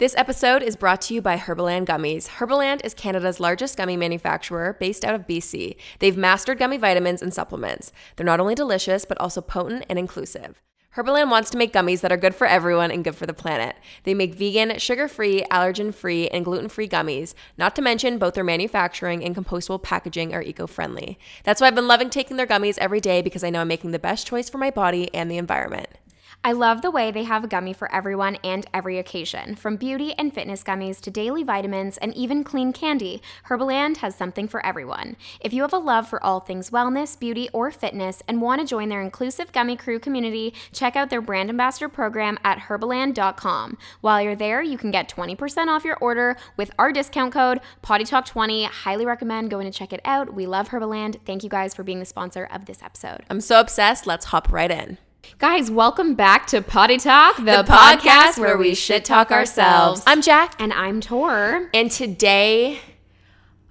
This episode is brought to you by Herbaland Gummies. Herbaland is Canada's largest gummy manufacturer based out of BC. They've mastered gummy vitamins and supplements. They're not only delicious, but also potent and inclusive. Herbaland wants to make gummies that are good for everyone and good for the planet. They make vegan, sugar free, allergen free, and gluten free gummies, not to mention both their manufacturing and compostable packaging are eco friendly. That's why I've been loving taking their gummies every day because I know I'm making the best choice for my body and the environment. I love the way they have a gummy for everyone and every occasion. From beauty and fitness gummies to daily vitamins and even clean candy, Herbaland has something for everyone. If you have a love for all things wellness, beauty, or fitness and want to join their inclusive gummy crew community, check out their brand ambassador program at herbaland.com. While you're there, you can get 20% off your order with our discount code PottyTalk20. Highly recommend going to check it out. We love Herbaland. Thank you guys for being the sponsor of this episode. I'm so obsessed. Let's hop right in. Guys, welcome back to Potty Talk, the, The podcast where we shit talk ourselves. I'm Jack, and I'm Tor. and today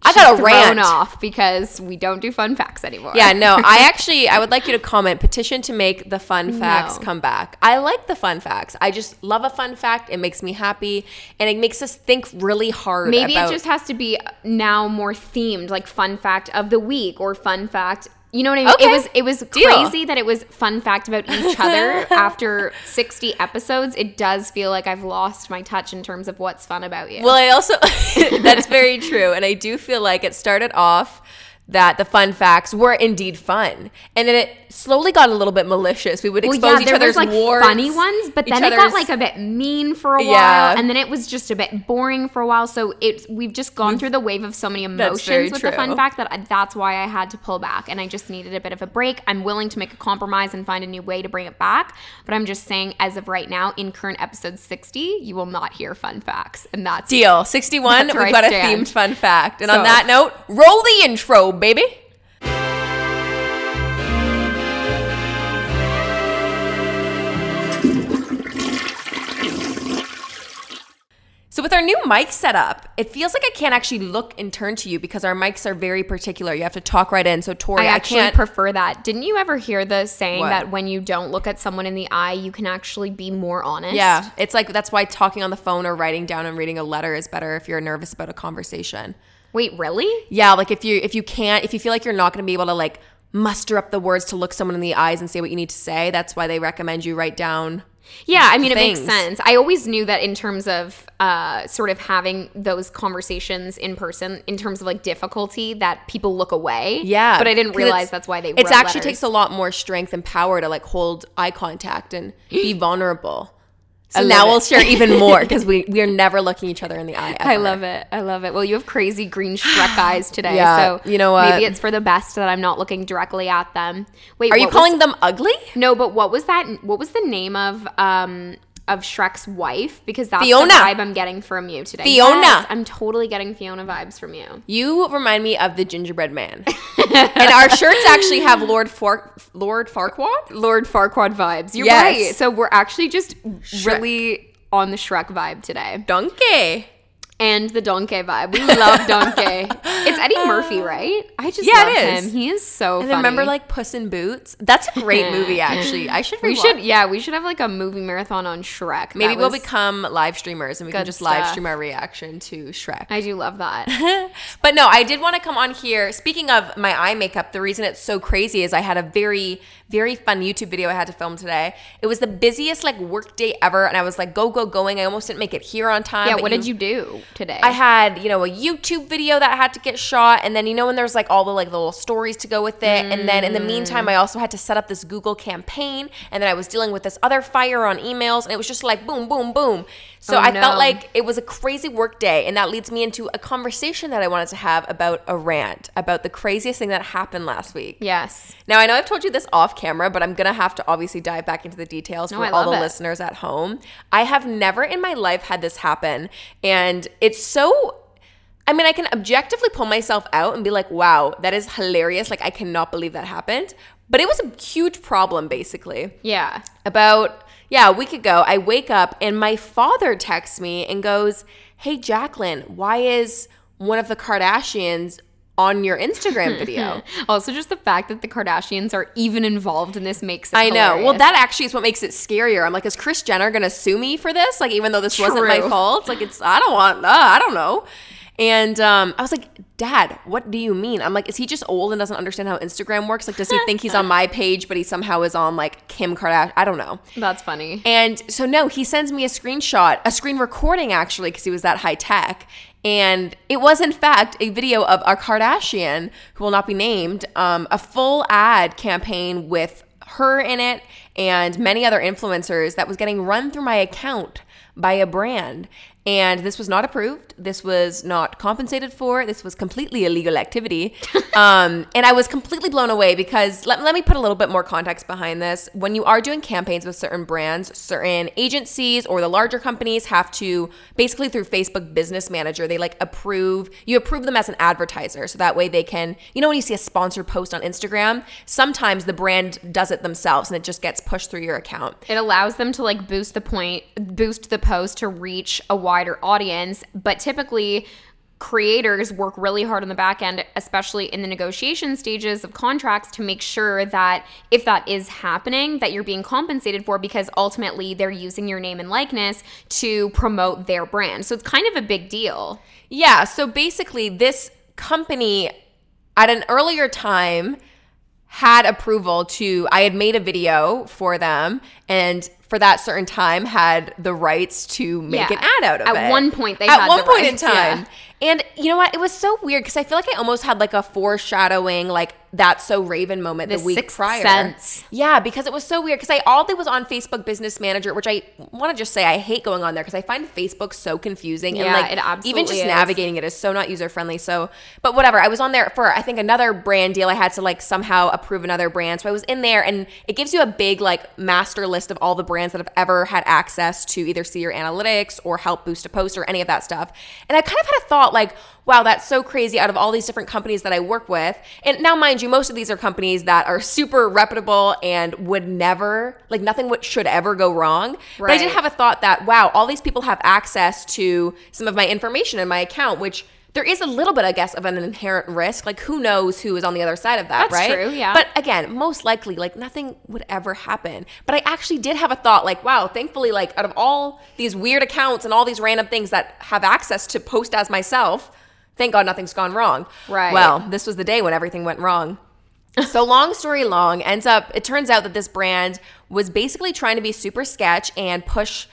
I got a rant. off because we don't do fun facts anymore. Yeah, no, I actually I would like you to comment petition to make the fun facts No. come back. I like the fun facts. I just love a fun fact. It makes me happy and it makes us think really hard Maybe about it just has to be now more themed, like fun fact of the week or fun fact. You know what I mean? Okay. It was it was Deal. crazy that it was fun fact about each other after 60 episodes. It does feel like I've lost my touch in terms of what's fun about you. Well, I also that's very true, and I do feel like it started off that the fun facts were indeed fun, and then it slowly got a little bit malicious. We would Well, expose yeah, each other's was like warts, funny ones, but then it got like a bit mean for a while, Yeah. and then it was just a bit boring for a while. So it's we've just gone through the wave of so many emotions with the fun fact that I, that's why I had to pull back, and I just needed a bit of a break. I'm willing to make a compromise and find a new way to bring it back, but I'm just saying, as of right now, in current episode 60, you will not hear fun facts, and that's deal. Sixty-one. That's We've I got a themed fun fact, and So- on that note, roll the intro, baby. So with our new mic setup, it feels like I can't actually look and turn to you because our mics are very particular. You have to talk right in. So Tori, I I, actually can't. prefer that. Didn't you ever hear the saying What? that when you don't look at someone in the eye, you can actually be more honest? yeah, it's like that's why talking on the phone or writing down and reading a letter is better if you're nervous about a conversation. Wait, really? Yeah, like if you if you can't if you feel like you're not going to be able to like muster up the words to look someone in the eyes and say what you need to say, that's why they recommend you write down. Yeah, I mean, it makes sense. I always knew that in terms of uh, sort of having those conversations in person, in terms of like difficulty, that people look away. Yeah, but I didn't realize that's why they. It actually letters. takes a lot more strength and power to like hold eye contact and be vulnerable. So now it. we'll share even more because we we are never looking each other in the eye. I love it. I love it. Well, you have crazy green Shrek eyes today. Yeah, so you know what? Maybe it's for the best that I'm not looking directly at them. Wait, Are you calling Was, them ugly? no, but what was that? What was the name of um of Shrek's wife? Because that's Fiona. the vibe I'm getting from you today. Fiona. Yes, I'm totally getting Fiona vibes from you. You remind me of the gingerbread man, and our shirts actually have Lord Far- Lord Farquaad. Lord Farquaad vibes. You're Yes. right. So we're actually just really on the Shrek vibe today. Donkey. And the Donkey vibe. We love Donkey. it's Eddie Murphy, right? I just Yeah, love it is. him. He is so And remember like Puss in Boots? That's a great movie actually. I should we rewatch- should yeah, we should have like a movie marathon on Shrek. Maybe we'll become live streamers and we can just live stream our reaction to Shrek. I do love that. But no, I did want to come on here. Speaking of my eye makeup, the reason it's so crazy is I had a very, very fun YouTube video I had to film today. It was the busiest like work day ever, and I was like go go going. I almost didn't make it here on time. yeah, what did you do today? I had, you know, a YouTube video that had to get shot, and then you know when there's like all the like little stories to go with it, and then in the meantime, Mm. I also had to set up this Google campaign, and then I was dealing with this other fire on emails, and it was just like boom, boom, boom. So Oh, I no. felt like it was a crazy work day, and that leads me into a conversation that I wanted to have about a rant about the craziest thing that happened last week. yes. Now I know I've told you this off camera, but I'm gonna have to obviously dive back into the details No, for I all the it. listeners at home. I have never in my life had this happen, and it's so. I mean, I can objectively pull myself out and be like, "Wow, that is hilarious!" Like, I cannot believe that happened. But it was a huge problem, basically Yeah. about yeah a week ago i wake up and my father texts me and goes hey jacqueline why is one of the kardashians on your Instagram video. also, just the fact that the Kardashians are even involved in this makes it I know. Well, that actually is what makes it scarier. I'm like, is Kris Jenner gonna sue me for this? Like, even though this wasn't my fault, like, it's I don't want. Uh, I don't know. And um, I was like, Dad, what do you mean? I'm like, is he just old and doesn't understand how Instagram works? Like, does he think he's on my page, but he somehow is on like Kim Kardashian? I don't know. That's funny. And so no, he sends me a screenshot, a screen recording actually, because he was that high tech. And it was in fact a video of a Kardashian, who will not be named, um, a full ad campaign with her in it and many other influencers that was getting run through my account by a brand. And this was not approved. This was not compensated for. This was completely illegal activity. um, and I was completely blown away because let, let me put a little bit more context behind this. When you are doing campaigns with certain brands, certain agencies or the larger companies have to basically through Facebook Business Manager, they like approve, you approve them as an advertiser. So that way they can, you know, when you see a sponsored post on Instagram, sometimes the brand does it themselves and it just gets pushed through your account. It allows them to like boost the point, boost the post to reach a wider audience, but typically creators work really hard on the back end, especially in the negotiation stages of contracts to make sure that if that is happening, that you're being compensated for because ultimately they're using your name and likeness to promote their brand. So it's kind of a big deal. Yeah. So basically, this company at an earlier time had approval to, I had made a video for them and for that certain time had the rights to make Yeah. an ad out of At it. At one point they had. At one the point rights, in time. yeah. And you know what? It was so weird because I feel like I almost had like a foreshadowing, like that's so Raven moment the, The week prior. sense. Yeah, because it was so weird. Because I all did was on Facebook Business Manager, which I want to just say I hate going on there because I find Facebook so confusing and like even just is. navigating it is so not user friendly. So, but whatever. I was on there for I think another brand deal. I had to like somehow approve another brand, so I was in there, and it gives you a big like master list of all the brands that have ever had access to either see your analytics or help boost a post or any of that stuff. And I kind of had a thought like, wow, that's so crazy. Out of all these different companies that I work with, and now mind you, most of these are companies that are super reputable and would never like nothing should ever go wrong. But I did Right. have a thought that wow, all these people have access to some of my information in my account, which there is a little bit, I guess, of an inherent risk. Like, who knows who is on the other side of that, That's right? true, yeah. But again, most likely, like, nothing would ever happen. But I actually did have a thought, like, wow, thankfully, like, out of all these weird accounts and all these random things that have access to post as myself, thank God nothing's gone wrong. Right. Well, this was the day when everything went wrong. so long story long ends up it turns out that this brand was basically trying to be super sketch and push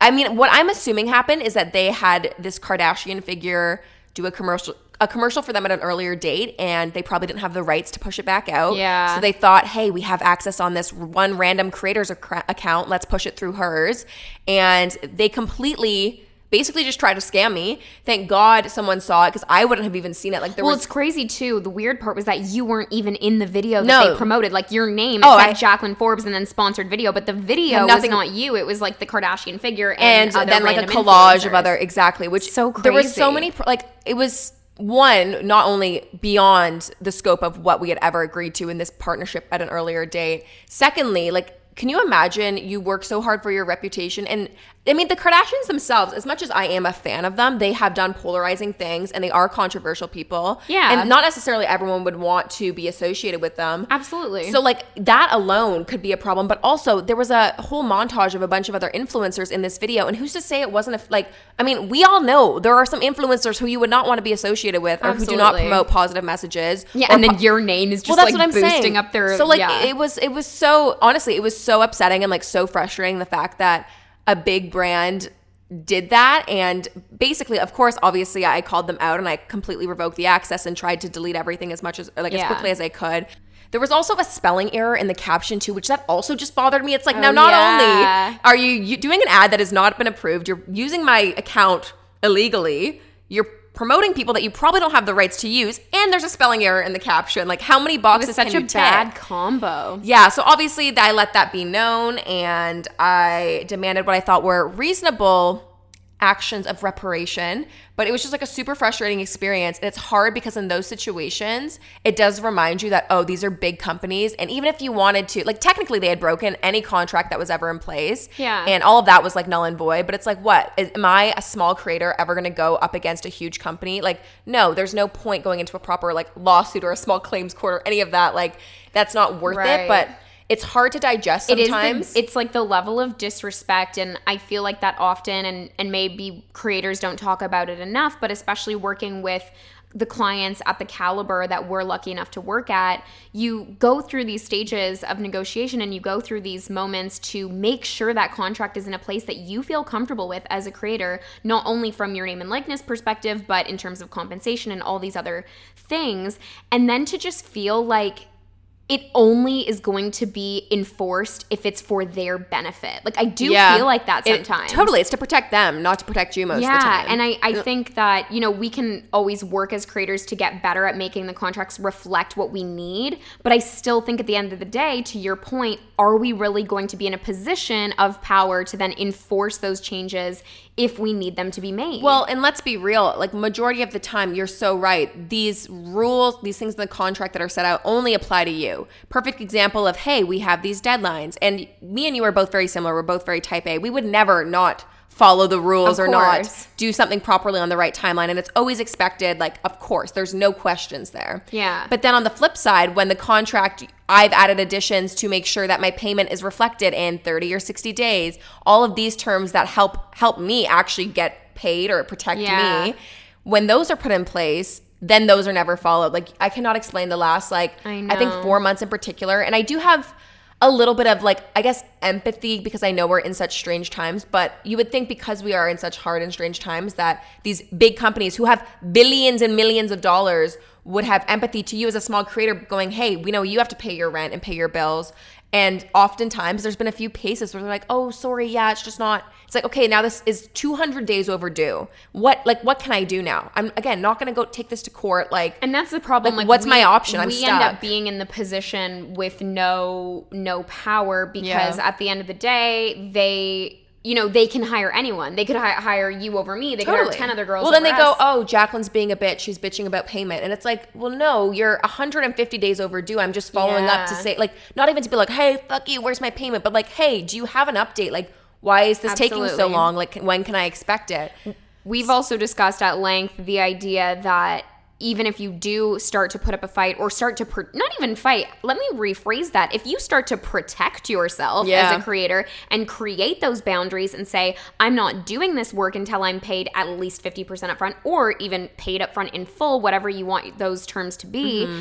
i mean what i'm assuming happened is that they had this kardashian figure do a commercial a commercial for them at an earlier date and they probably didn't have the rights to push it back out. Yeah. so they thought hey we have access on this one random creator's acc- account. Let's push it through hers. And they completely basically just tried to scam me thank god someone saw it because i wouldn't have even seen it like there Well, was it's crazy too. The weird part was that you weren't even in the video that No. they promoted. Like your name, Oh, said I- Jacqueline Forbes and then sponsored video, but the video Had was nothing- not you. It was like the Kardashian figure and, and other then like a collage of other exactly which So crazy. there were so many pro- like it was one not only beyond the scope of what we had ever agreed to in this partnership at an earlier date secondly like can you imagine you work so hard for your reputation and I mean the Kardashians themselves as much as I am a fan of them they have done polarizing things and they are controversial people Yeah. and not necessarily everyone would want to be associated with them Absolutely. so like that alone could be a problem, but also there was a whole montage of a bunch of other influencers in this video, and who's to say it wasn't a, like I mean we all know there are some influencers who you would not want to be associated with or who do not promote positive messages. yeah, and then po- your name is just well, that's like what I'm boosting saying. up their. so like yeah. it was it was so honestly it was so upsetting and like so frustrating the fact that a big brand did that and basically of course obviously I called them out and I completely revoked the access and tried to delete everything as much as like as quickly as I could. There was also a spelling error in the caption too, which that also just bothered me. It's like now Oh, not yeah. only are you, you doing an ad that has not been approved, you're using my account illegally, you're promoting people that you probably don't have the rights to use, and there's a spelling error in the caption. Like how many boxes such can a bad combo. Yeah, so obviously I let that be known and I demanded what I thought were reasonable actions of reparation, but it was just like a super frustrating experience. And it's hard because in those situations, it does remind you that, oh, these are big companies. And even if you wanted to, like, technically they had broken any contract that was ever in place. Yeah. And all of that was like null and void. But it's like, what? Is, am I a small creator ever going to go up against a huge company? Like, no, there's no point going into a proper like lawsuit or a small claims court or any of that. Like, that's not worth Right. it. But it's hard to digest It is sometimes. the, it's like the level of disrespect and i feel like that often and and maybe creators don't talk about it enough but especially working with the clients at the caliber that we're lucky enough to work at you go through these stages of negotiation and you go through these moments to make sure that contract is in a place that you feel comfortable with as a creator not only from your name and likeness perspective but in terms of compensation and all these other things and then to just feel like it only is going to be enforced if it's for their benefit. Like I do Yeah. feel like that It- sometimes. totally. It's to protect them, not to protect you most of the Yeah, time. and I, I uh, think that, you know, we can always work as creators to get better at making the contracts reflect what we need. But I still think at the end of the day, to your point, are we really going to be in a position of power to then enforce those changes if we need them to be made? Well, and let's be real, like majority of the time you're so right. These rules, these things in the contract that are set out only apply to you. Perfect example of, hey, we have these deadlines. And me and you are both very similar. We're both very type A. We would never not follow the rules or not do something properly on the right timeline and it's always expected like of course there's no questions there Yeah. but then on the flip side when the contract i've added additions to make sure that my payment is reflected in 30 or 60 days all of these terms that help help me actually get paid or protect Yeah. me when those are put in place then those are never followed like i cannot explain the last like I think four months in particular and i do have a little bit of like i guess empathy because i know we're in such strange times but you would think because we are in such hard and strange times that these big companies who have billions and millions of dollars would have empathy to you as a small creator going hey we know you have to pay your rent and pay your bills and oftentimes there's been a few cases where they're like oh sorry yeah it's just not it's like okay now this is 200 days overdue what like what can i do now i'm again not going to go take this to court like And that's the problem. Like, Like, what's we- my option? I'm we end up being in the position with no no power because Yeah. at the end of the day, they you know they can hire anyone. They could hi- hire you over me. They could hire ten other girls. Well, then they go, "Oh, Jacqueline's being a bitch. She's bitching about payment." And it's like, "Well, no, you're 150 days overdue. I'm just following up to say, like, not even to be like, "Hey, fuck you. Where's my payment?" But like, "Hey, do you have an update? Like, why is this taking so long? Like, when can I expect it?" We've also discussed at length the idea that even if you do start to put up a fight or start to not even fight, let me rephrase that. If you start to protect yourself Yeah. as a creator and create those boundaries and say, I'm not doing this work until I'm paid at least 50% upfront or even paid upfront in full, whatever you want those terms to be. Mm-hmm.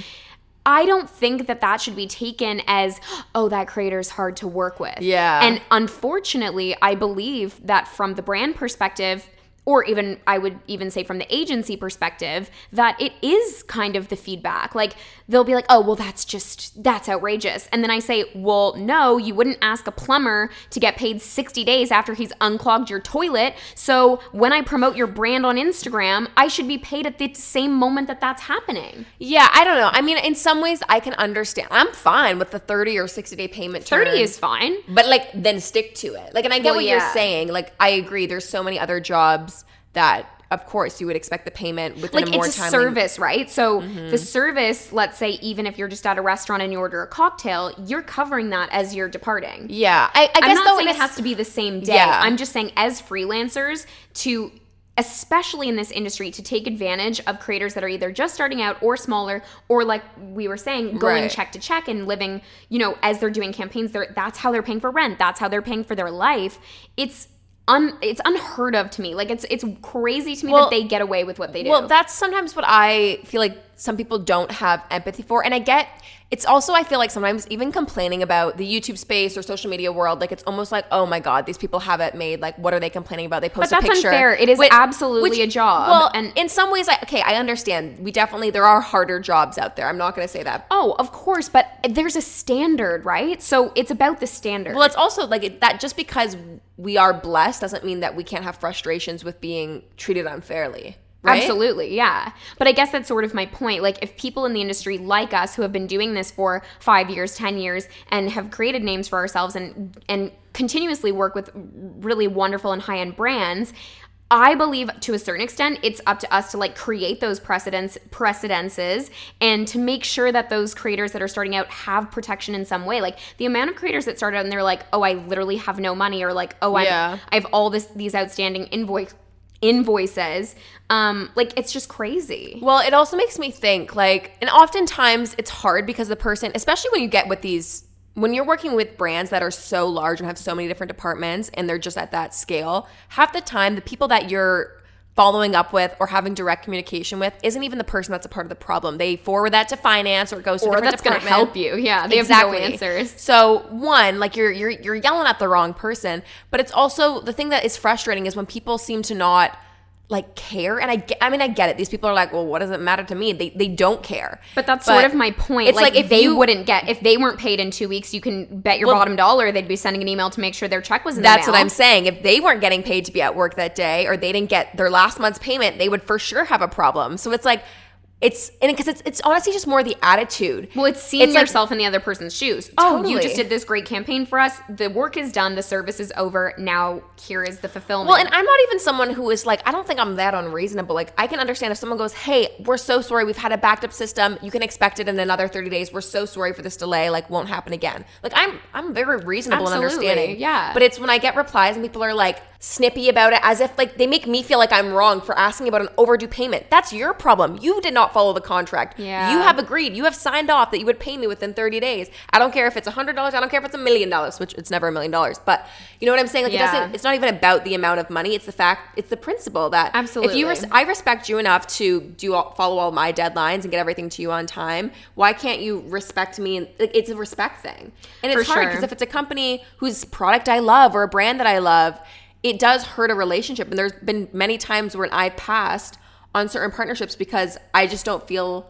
I don't think that that should be taken as, oh, that creator's hard to work with. Yeah. And unfortunately, I believe that from the brand perspective, or even I would even say from the agency perspective, that it is kind of the feedback. Like they'll be like, oh, well, that's just, that's outrageous. And then I say, well, no, you wouldn't ask a plumber to get paid 60 days after he's unclogged your toilet. So when I promote your brand on Instagram, I should be paid at the same moment that that's happening. Yeah, I don't know. I mean, in some ways, I can understand. I'm fine with the 30 or 60 day payment. 30 is fine. but like then stick to it like and i get Well, what you're saying like i agree there's so many other jobs that of course you would expect the payment within like a more it's a timely service, right? So Mm-hmm. the service, let's say, even if you're just at a restaurant and you order a cocktail, you're covering that as you're departing. yeah i, I I'm guess not though saying it has to be the same day. Yeah. I'm just saying, as freelancers, to especially in this industry, to take advantage of creators that are either just starting out or smaller, or like we were saying, going Right. check to check and living, you know, as they're doing campaigns. They're, that's how they're paying for rent. That's how they're paying for their life. It's un, it's unheard of to me. Like it's it's crazy to me Well- that they get away with what they do. Well, that's sometimes what I feel like some people don't have empathy for. And I get it's also, I feel like sometimes even complaining about the YouTube space or social media world, like it's almost like, oh my God, these people have it made. Like, what are they complaining about? They post But a that's picture. unfair. It is absolutely a job. Well, And- and in some ways, I, okay, I understand. We definitely, there are harder jobs out there. I'm not going to say that. Oh, of course, but there's a standard, right? So it's about the standard. Well, it's also like it, that just because we are blessed doesn't mean that we can't have frustrations with being treated unfairly. Right? Absolutely, yeah. But I guess that's sort of my point. Like, if people in the industry like us who have been doing this for five years, 10 years, and have created names for ourselves and, and continuously work with really wonderful and high end brands, I believe to a certain extent it's up to us to like create those precedents precedences and to make sure that those creators that are starting out have protection in some way. Like the amount of creators that start out and they're like, "Oh, I literally have no money," or like, "Oh, Yeah. I I have all this these outstanding invoice invoices." Um, like it's just crazy. Well, it also makes me think like, and oftentimes it's hard because the person, especially when you get with these, when you're working with brands that are so large and have so many different departments and they're just at that scale, half the time the people that you're following up with or having direct communication with isn't even the person that's a part of the problem. They forward that to finance or it goes to a Or different that's going to department. help you. Yeah, they exactly. have no answers. So one, like you're you're you're yelling at the wrong person, but it's also the thing that is frustrating is when people seem to not like care. And I get, I mean I get it. These people are like, well, what does it matter to me? They they don't care. But that's sort of my point. It's like, like if they you- wouldn't get if they weren't paid in two weeks, you can bet your Well- bottom dollar they'd be sending an email to make sure their check was in That's what. I'm saying. If they weren't getting paid to be at work that day or they didn't get their last month's payment, they would for sure have a problem. So it's like it's and because it's it's honestly just more the attitude. Well, it's seeing It's like- yourself in the other person's shoes. Oh, you just did this great campaign for us. The work is done. The service is over. Now here is the fulfillment. Well, and I'm not even someone who is like, I don't think I'm that unreasonable. Like, I can understand if someone goes, Hey, we're so sorry. We've had a backed up system. You can expect it in another 30 days. We're so sorry for this delay. Like, won't happen again. Like, I'm, I'm very reasonable and understanding. yeah. But it's when I get replies and people are like snippy about it as if like they make me feel like I'm wrong for asking about an overdue payment. That's your problem. You did not follow the contract. Yeah. You have agreed. You have signed off that you would pay me within 30 days. I don't care if it's $100. I don't care if it's a million dollars, which it's never a million dollars. But you know what I'm saying? Like, Yeah. it doesn't, it's not even about the amount of money. It's the fact, it's the principle that Absolutely. if you, res- I respect you enough to do all, follow all my deadlines and get everything to you on time. Why can't you respect me? And like, it's a respect thing, and it's For hard sure. because if it's a company whose product I love or a brand that I love, it does hurt a relationship. And there's been many times when I passed on certain partnerships because I just don't feel.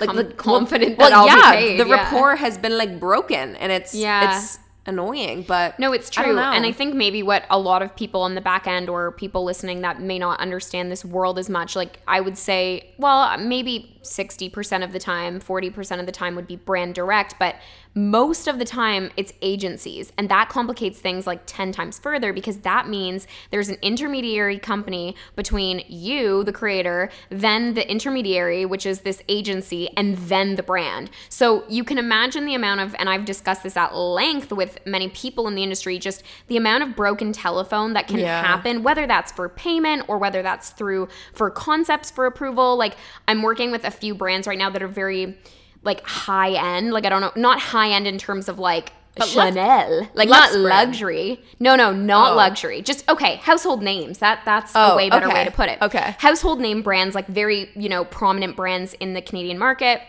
Like Com- the- confident well, that I'll be yeah, the yeah. rapport has been like broken, and it's Yeah. it's annoying. But No, it's I true. know. And I think maybe what a lot of people on the back end or people listening that may not understand this world as much, like I would say, well, maybe 60% of the time, 40% of the time would be brand direct, but most of the time it's agencies. And that complicates things like 10 times further because that means there's an intermediary company between you, the creator, then the intermediary, which is this agency, and then the brand. So you can imagine the amount of, and I've discussed this at length with many people in the industry, just the amount of broken telephone that can Yeah. happen, whether that's for payment or whether that's through for concepts for approval. Like I'm working with a few brands right now that are very like high end. Like I don't know, not high end in terms of like But Lux- Chanel, like Lux not brand. luxury. No, no, not Oh. luxury. Just okay, household names. That that's Oh, a way better okay. way to put it. Okay. household name brands, like very you know prominent brands in the Canadian market.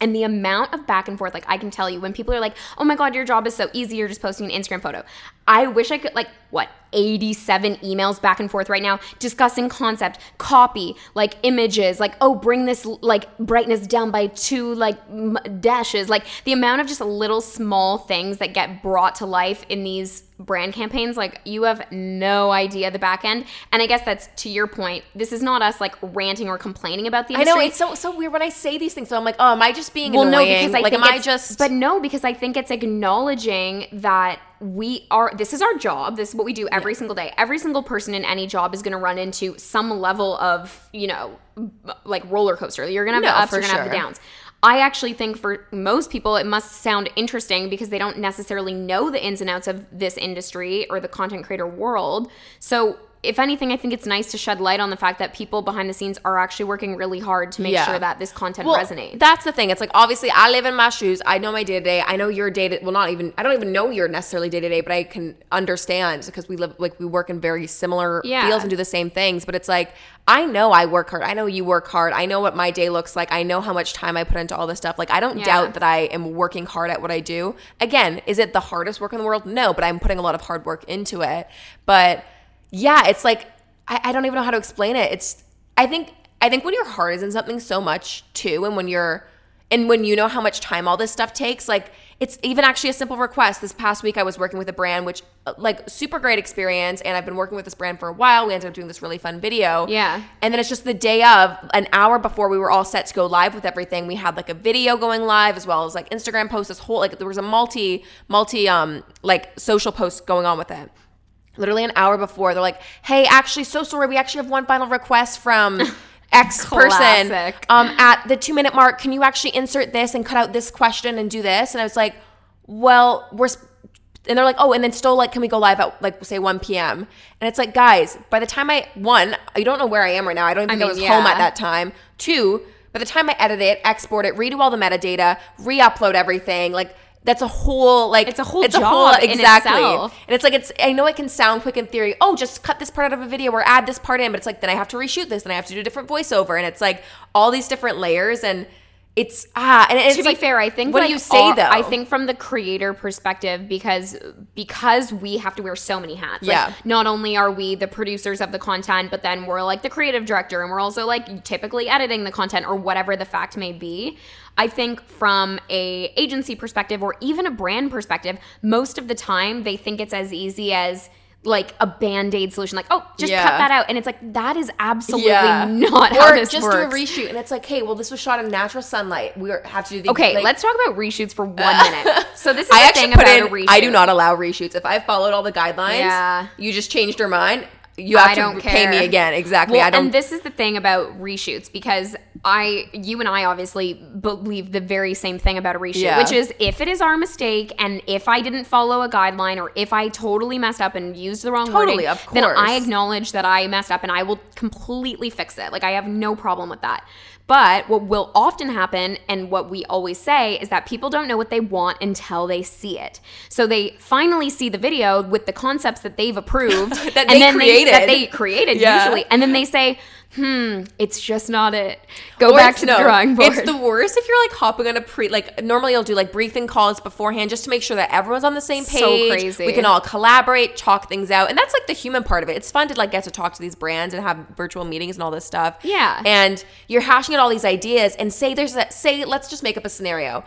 And the amount of back and forth, like I can tell you, when people are like, "Oh my god, your job is so easy. You're just posting an Instagram photo." I wish I could like what 87 emails back and forth right now discussing concept, copy, like images, like oh bring this like brightness down by two like m- dashes, like the amount of just little small things that get brought to life in these brand campaigns like you have no idea the back end and i guess that's to your point this is not us like ranting or complaining about the I know it's so so weird when I say these things. So I'm like, oh, am I just being well, no, because I like, think am I just? But no, because I think it's acknowledging that we are. This is our job. This is what we do every single day. Every single person in any job is going to run into some level of you know, like roller coaster. You're going to have No, the ups. You're going to have the downs. I actually think for most people, it must sound interesting because they don't necessarily know the ins and outs of this industry or the content creator world. So, if anything, I think it's nice to shed light on the fact that people behind the scenes are actually working really hard to make Yeah. sure that this content well, resonates. That's the thing. It's like obviously I live in my shoes. I know my day to day. I know your day to well, not even. I don't even know your necessarily day to day, but I can understand because we live like we work in very similar Yeah. fields and do the same things. But it's like I know I work hard. I know you work hard. I know what my day looks like. I know how much time I put into all this stuff. Like I don't Yeah. doubt that I am working hard at what I do. Again, is it the hardest work in the world? No, but I'm putting a lot of hard work into it. But yeah, it's like I, I don't even know how to explain it. It's I think I think when your heart is in something so much too, and when you're and when you know how much time all this stuff takes, like it's even actually a simple request. This past week I was working with a brand which uh, like super great experience and I've been working with this brand for a while. We ended up doing this really fun video. Yeah. And then it's just the day of, an hour before we were all set to go live with everything, we had like a video going live as well as like Instagram posts, this whole like there was a multi multi um like social post going on with it. Literally an hour before. They're like, "Hey, actually, so sorry. We actually have one final request from." X person um, at the two minute mark. Can you actually insert this and cut out this question and do this? And I was like, well, we're, sp- and they're like, oh, and then still like, can we go live at like say 1 p.m. And it's like, guys, by the time I one, I don't know where I am right now. I don't even think I, mean, was home at that time. Two, by the time I edit it, export it, redo all the metadata, re-upload everything, like that's a whole like It's a whole it's a job whole exactly. itself. And it's like it's I know it can sound quick in theory. Oh, just cut this part out of a video or add this part in, but it's like then I have to reshoot this, then I have to do a different voiceover, and it's like all these different layers and. It's ah, and it's to be like, fair, I think What like, do you say all- though? I think from the creator perspective, because because we have to wear so many hats. Like, Yeah. Not only are we the producers of the content, but then we're like the creative director, and we're also like typically editing the content or whatever the fact may be. I think from a agency perspective or even a brand perspective, most of the time they think it's as easy as like a band-aid solution like oh just Yeah. cut that out and it's like that is absolutely yeah, not or how this just works do a reshoot, and it's like, hey, well, this was shot in natural sunlight. We have to do the Okay, like- let's talk about reshoots for one minute. So this is I the actually thing put about in. a reshoot. I do not allow reshoots. If I followed all the guidelines, Yeah. you just changed your mind. You have I to don't pay me again. Exactly. Well, I don't. and this is the thing about reshoots because I, you and I obviously believe the very same thing about a reshoot, Yeah. which is if it is our mistake and if I didn't follow a guideline or if I totally messed up and used the wrong Totally, wording, of then I acknowledge that I messed up and I will completely fix it. Like I have no problem with that. But what will often happen, and what we always say, is that people don't know what they want until they see it. So they finally see the video with the concepts that they've approved That and they then created. that they created Yeah. usually, and then they say, "Hmm, it's just not it." Go Or back to the drawing board. It's the worst if you're like hopping on a pre like normally you'll do like briefing calls beforehand just to make sure that everyone's on the same page. So crazy. We can all collaborate, talk things out. And that's like the human part of it. It's fun to like get to talk to these brands and have virtual meetings and all this stuff. Yeah. And you're hashing out all these ideas and say there's that say let's just make up a scenario.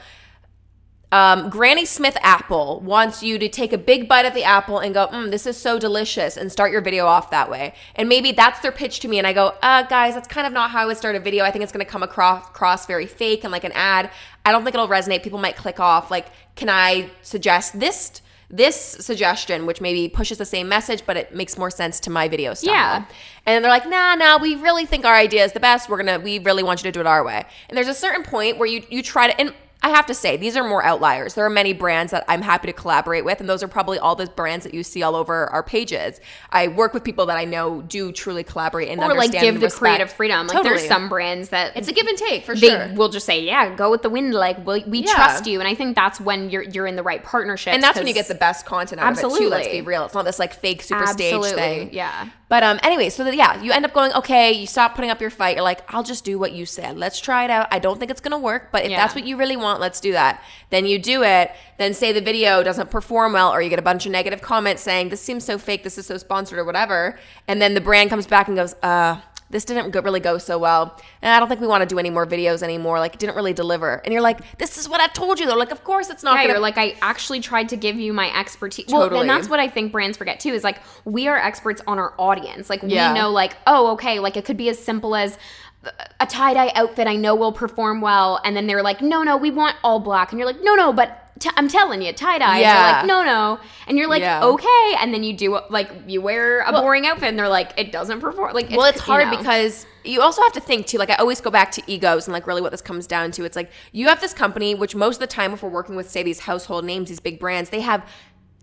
Um, Granny Smith Apple wants you to take a big bite of the apple and go, mm, this is so delicious, and start your video off that way. And maybe that's their pitch to me. And I go, uh, guys, that's kind of not how I would start a video. I think it's going to come across, across very fake and like an ad. I don't think it'll resonate. People might click off. Like, can I suggest this? This suggestion, which maybe pushes the same message, but it makes more sense to my video style. Yeah. And they're like, nah, nah, we really think our idea is the best. We're gonna, we really want you to do it our way. And there's a certain point where you you try to, and I have to say, these are more outliers. There are many brands that I'm happy to collaborate with, and those are probably all the brands that you see all over our pages. I work with people that I know do truly collaborate and or like give and the creative freedom. Like Totally. there's some brands that It's a give and take for sure. they sure. will just say, "Yeah, go with the wind." Like we, we Yeah. trust you, and I think that's when you're you're in the right partnership. and that's when you get the best content out of it too. Let's be real. It's not this like fake super stage thing. yeah. But um, anyway, so that, yeah, you end up going, okay, you stop putting up your fight. You're like, I'll just do what you said. Let's try it out. I don't think it's gonna work, but if Yeah. that's what you really want, let's do that. Then you do it. Then say the video doesn't perform well, or you get a bunch of negative comments saying this seems so fake, this is so sponsored, or whatever. And then the brand comes back and goes, uh. This didn't go, really go so well, and I don't think we want to do any more videos anymore. Like, it didn't really deliver. And you're like, "This is what I told you." They're like, "Of course, it's not." Yeah, gonna you're like, I actually tried to give you my expertise. Well, Totally. and that's what I think brands forget too is like we are experts on our audience. Like Yeah. we know, like, oh, okay, like it could be as simple as a tie dye outfit I know will perform well, and then they're like, no, no, we want all black, and you're like, no, no, but. I I'm telling you, tie dye. Yeah. They're like, no, no, and you're like, Yeah. okay, and then you do like you wear a boring outfit, and they're like, it doesn't perform. Like, well it's hard know. because you also have to think too like i always go back to egos and like really what this comes down to it's like you have this company which most of the time if we're working with say these household names these big brands they have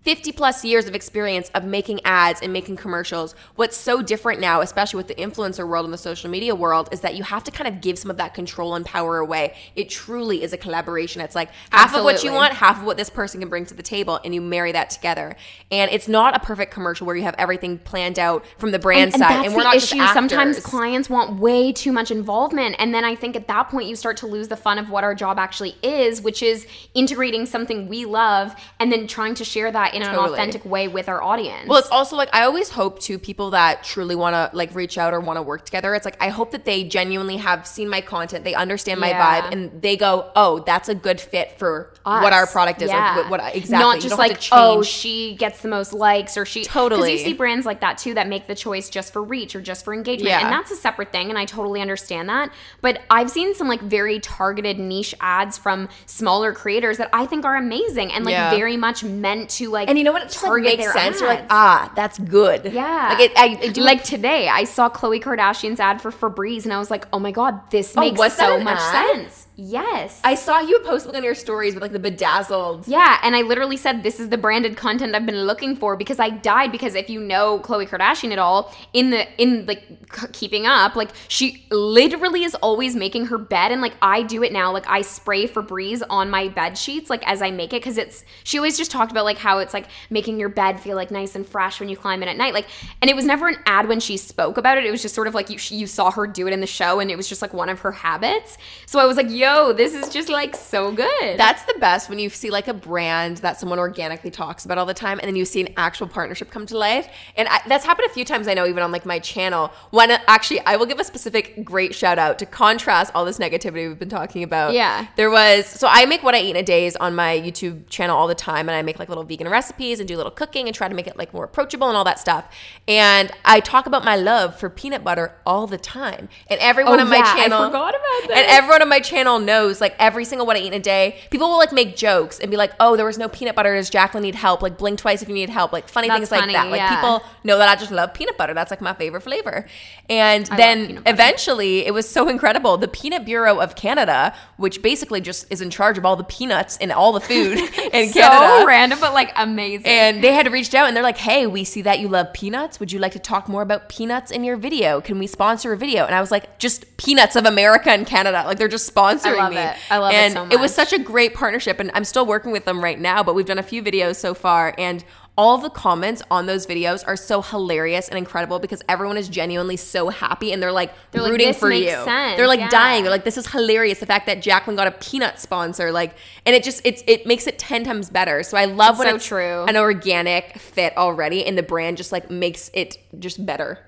50 plus years of experience of making ads and making commercials. What's so different now, especially with the influencer world and the social media world, is that you have to kind of give some of that control and power away. It truly is a collaboration. It's like half of what you want, half of what this person can bring to the table, and you marry that together. And it's not a perfect commercial where you have everything planned out from the brand and, side. that's and we're the not issue. just Sometimes clients want way too much involvement, and then I think at that point you start to lose the fun of what our job actually is, which is integrating something we love and then trying to share that in an Totally. authentic way with our audience. Well, it's also like I always hope to people that truly want to like reach out or want to work together. It's like I hope that they genuinely have seen my content, they understand my Yeah. vibe, and they go, "Oh, that's a good fit for what our product is Yeah. or what, what exactly." Not just like, oh, she gets the most likes or she. Totally. Because Totally. you see brands like that too that make the choice just for reach or just for engagement. Yeah. And that's a separate thing. And I totally understand that. But I've seen some like very targeted niche ads from smaller creators that I think are amazing and like Yeah. very much meant to like like And you know what? It just like makes sense. You're like, ah, that's good. Yeah. Like it, I, I do like today, I saw Khloe Kardashian's ad for Febreze, and I was like, "Oh my god, this Oh, makes so much ad? sense." Yes. I saw you post on your stories with like the bedazzled. yeah, and I literally said this is the branded content I've been looking for because I died because if you know Khloe Kardashian at all in the in like c- keeping up, like she literally is always making her bed and like I do it now, like I spray Febreze on my bed sheets like as I make it cuz it's she always just talked about like how it's like making your bed feel like nice and fresh when you climb in at night like and it was never an ad when she spoke about it. It was just sort of like you you saw her do it in the show and it was just like one of her habits. So I was like, "Yo, this is just like so good." That's the best when you see like a brand that someone organically talks about all the time, and then you see an actual partnership come to life. And I, that's happened a few times. I know, even on like my channel. When actually, I will give a specific great shout out to contrast all this negativity we've been talking about. Yeah. there was. So I make what I eat in a days on my YouTube channel all the time, and I make like little vegan recipes and do little cooking and try to make it like more approachable and all that stuff. And I talk about my love for peanut butter all the time, and everyone Oh, on my yeah, I channel forgot about that. and everyone on my channel knows like every single what I eat in a day. People will like make jokes and be like, "Oh, there was no peanut butter. Does Jacqueline need help? Like blink twice if you need help." Like funny That's things like that. Like yeah. people know that I just love peanut butter. That's like my favorite flavor. And love then eventually, it was so incredible. The Peanut Bureau of Canada, which basically just is in charge of all the peanuts and all the food in Canada. so Canada. random but like amazing. And they had reached out and they're like, hey, we see that you love peanuts. Would you like to talk more about peanuts in your video? Can we sponsor a video? And I was like, just peanuts of America and Canada. Like they're just sponsoring love me. it. I love it and so it was such a great partnership. And I'm still working with them right now, but we've done a few videos so far. And all the comments on those videos are so hilarious and incredible because everyone is genuinely so happy and they're like They're like, rooting "This for makes you. sense." They're like Yeah. dying. They're like, this is hilarious. The fact that Jacqueline got a peanut sponsor, like, and it just it's it makes it ten times better. So I love It's when so it's true. an organic fit already, and the brand just like makes it just better.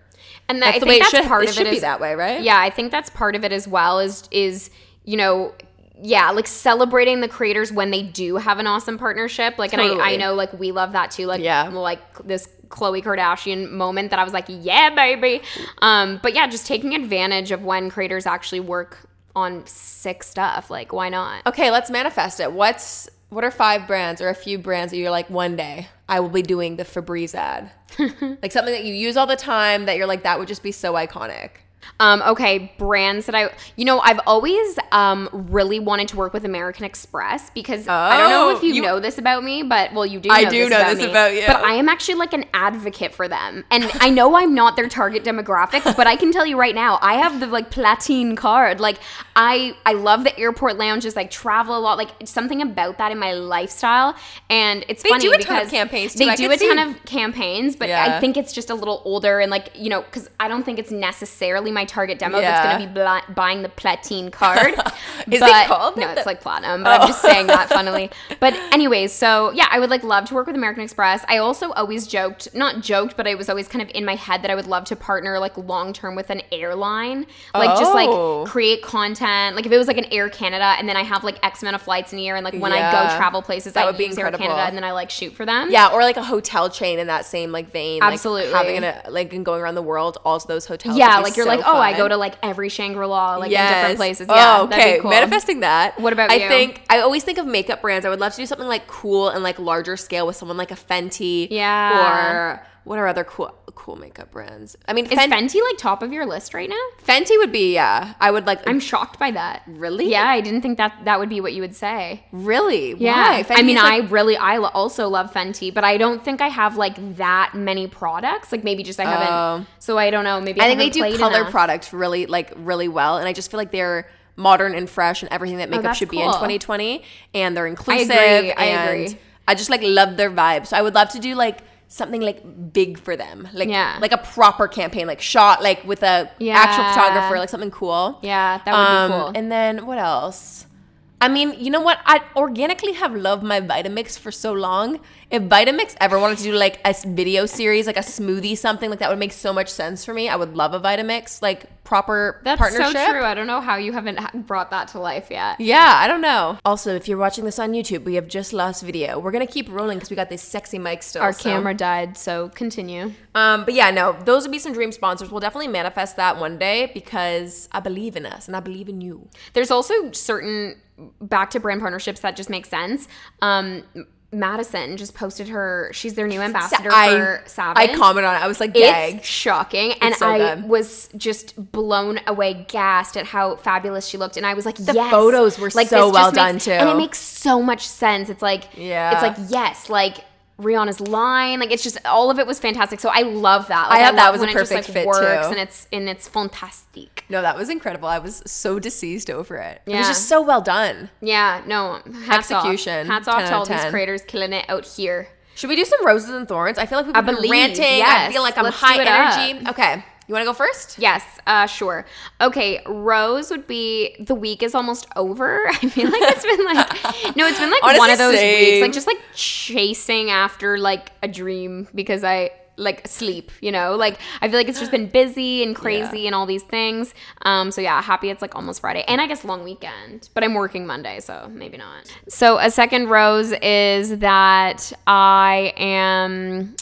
and that, That's I the think way it that's should- part it of should it be that way, right? Yeah, I think that's part of it as well. Is is you know. Yeah, like celebrating the creators when they do have an awesome partnership. Like, and I, I know, like, we love that too. Like, Yeah. like this Khloe Kardashian moment that I was like, yeah, baby. Um, but yeah, just taking advantage of when creators actually work on sick stuff. Like, why not? Okay, let's manifest it. What's what are five brands or a few brands that you're like one day I will be doing the Febreze ad, like something that you use all the time that you're like that would just be so iconic. Um, okay, brands that I, you know, I've always um, really wanted to work with American Express because I don't know if Oh, you, you- know this about me, but well, you do. I know do this know about this me. about you. But I am actually like an advocate for them, and I know I'm not their target demographic, but I can tell you right now, I have the like platine card. Like I, I love the airport lounges. Like travel a lot. Like something about that in my lifestyle, and it's They funny do a ton of because campaigns, too. They I do a ton see- of campaigns, but Yeah. I think it's just a little older and like you know because I don't think it's necessarily my target demo Yeah. that's going to be bl- buying the platine card. Is it called No, it's like platinum, but I'm oh. just saying that funnily. But anyways, so yeah, I would like love to work with American Express. I also always joked, not joked, but I was always kind of in my head that I would love to partner like long term with an airline, like just Oh. like create content. Like if it was like an Air Canada, and then I have like X amount of flights in a year, and like when I go travel places, That I would be use Air. Canada, and then I like shoot for them. Yeah, or like a hotel chain in that same like vein. Absolutely. like having a like and going around the world, all those hotels. Yeah, like you're so like, oh, I go to like every Shangri La, like in different places. Yeah, oh, that'd be okay. cool. Manifesting that. What about I you? think I always think of makeup brands. I would love to do something like cool and like larger scale with someone like a Fenty. Yeah. Or what are other cool cool makeup brands? I mean, Is Fen- Fenty like top of your list right now? Fenty would be yeah. I would like. I'm shocked by that. Really? Yeah, I didn't think that that would be what you would say. really. Yeah, Why? I mean, Fenty's, I really, I also love Fenty, but I don't think I have like that many products. Like maybe just I haven't. Oh. so I don't know. Maybe I, I think they do color enough. products really like really well, and I just feel like they're modern and fresh and everything that oh, makeup Oh, should be in 2020, and they're inclusive. I agree, I and agree. I just like love their vibe. So I would love to do like something like big for them, like Yeah. like a proper campaign, like shot like with a Yeah. actual photographer, like something cool. Yeah, that would Um, be cool. And then what else? I mean, you know what? I organically have loved my Vitamix for so long. If Vitamix ever wanted to do like a video series, like a smoothie, something like that would make so much sense for me. I would love a Vitamix, like proper That's partnership. That's so true. I don't know how you haven't brought that to life yet. Yeah, I don't know. Also, if you're watching this on YouTube, we have just lost video. We're gonna keep rolling because we got this sexy mic still. Our so- camera died, so continue. Um, but yeah, no, those would be some dream sponsors. We'll definitely manifest that one day because I believe in us and I believe in you. There's also certain back to brand partnerships that just make sense. Um, Madison just posted her. She's their new ambassador I, for Savage. I commented on it. I was like, gag. It's shocking, and so I good. was just blown away, gassed at how fabulous she looked. And I was like, The yes. photos were like, so well done, makes- too. and it makes so much sense. It's like, Yeah. it's like yes, like. Rihanna's line, like it's just all of it was fantastic. So I love that. I Like, thought that was a it just, perfect like, fit, works too. and it's and it's fantastic. No, that was incredible. I was so deceased over it. Yeah. It was just so well done. Yeah, no, hats Execution, Off. Hats off to all these creators killing it out here. Should we do some roses and thorns? I feel like we've I been ranting. I feel like I'm Let's high energy. Okay. You want to go first? Yes, uh, sure. Okay, Rose would be the week is almost over. I feel like it's been like no, it's been like one of those same. weeks, like just like chasing after like a dream because I like sleep, you know? Like I feel like it's just been busy and crazy and all these things. Um so yeah, happy it's like almost Friday. And I guess long weekend. But I'm working Monday, so maybe not. So a second rose is that I am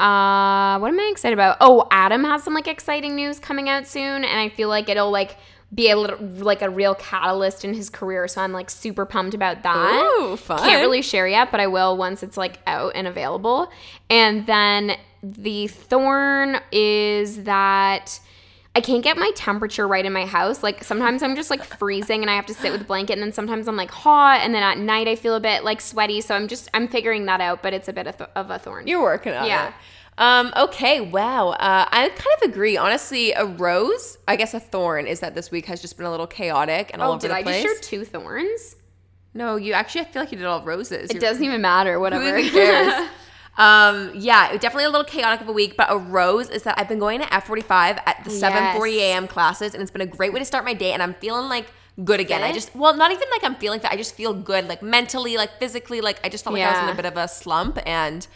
uh, what am I excited about? Oh, Adam has some like exciting news coming out soon, and I feel like it'll like be a little like a real catalyst in his career. So I'm like super pumped about that. Ooh, fun. Can't really share yet, but I will once it's like out and available. And then the thorn is that. I can't get my temperature right in my house. Like sometimes I'm just like freezing and I have to sit with a blanket and then sometimes I'm like hot and then at night I feel a bit like sweaty. So I'm just I'm figuring that out, but it's a bit of, th- of a thorn. You're working on Yeah. it. Um, okay, wow. Uh, I kind of agree. Honestly, a rose, I guess a thorn, is that this week has just been a little chaotic and all Oh, over the I place. just share two thorns? no, you actually, I feel like you did all roses. It doesn't even matter. Who Whatever. even cares? um, yeah, definitely a little chaotic of a week, but a rose is that I've been going to F45 at the 7:40 Yes. a.m. classes, and it's been a great way to start my day, and I'm feeling like good again. I just, well, not even like I'm feeling fit. I just feel good, like mentally, like physically, like I just felt like I was in a bit of a slump, and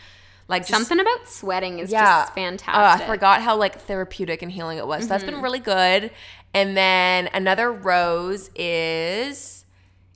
like just, Something about sweating is yeah, just fantastic. Mm-hmm. I forgot how like therapeutic and healing it was. So that's been really good. And then another rose is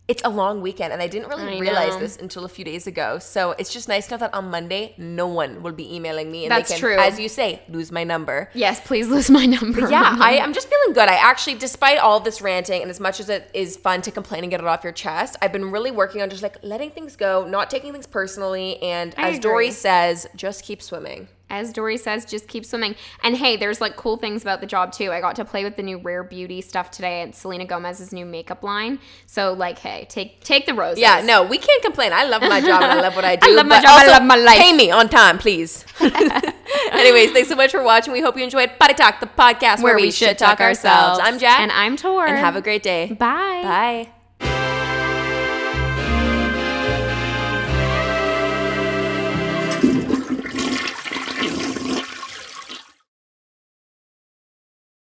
it's a long weekend, and I didn't really I realize know. this until a few days ago. So it's just nice to know that on Monday, no one will be emailing me, and That's they can, true. as you say, lose my number. Yes, please lose my number. Yeah, I, I'm just feeling good. I actually, despite all this ranting, and as much as it is fun to complain and get it off your chest, I've been really working on just like letting things go, not taking things personally, and I as Dory says, just keep swimming. As Dory says, just keep swimming. And hey, there's like cool things about the job too. I got to play with the new Rare Beauty stuff today at Selena Gomez's new makeup line. So like, hey, take take the roses. Yeah, no, we can't complain. I love my job and I love what I do. I love my job, I love my life. Pay me on time, please. Anyways, thanks so much for watching. We hope you enjoyed Potty Talk, the podcast where, we shit talk ourselves. I'm Jack. and I'm Tor. and have a great day. Bye. Bye.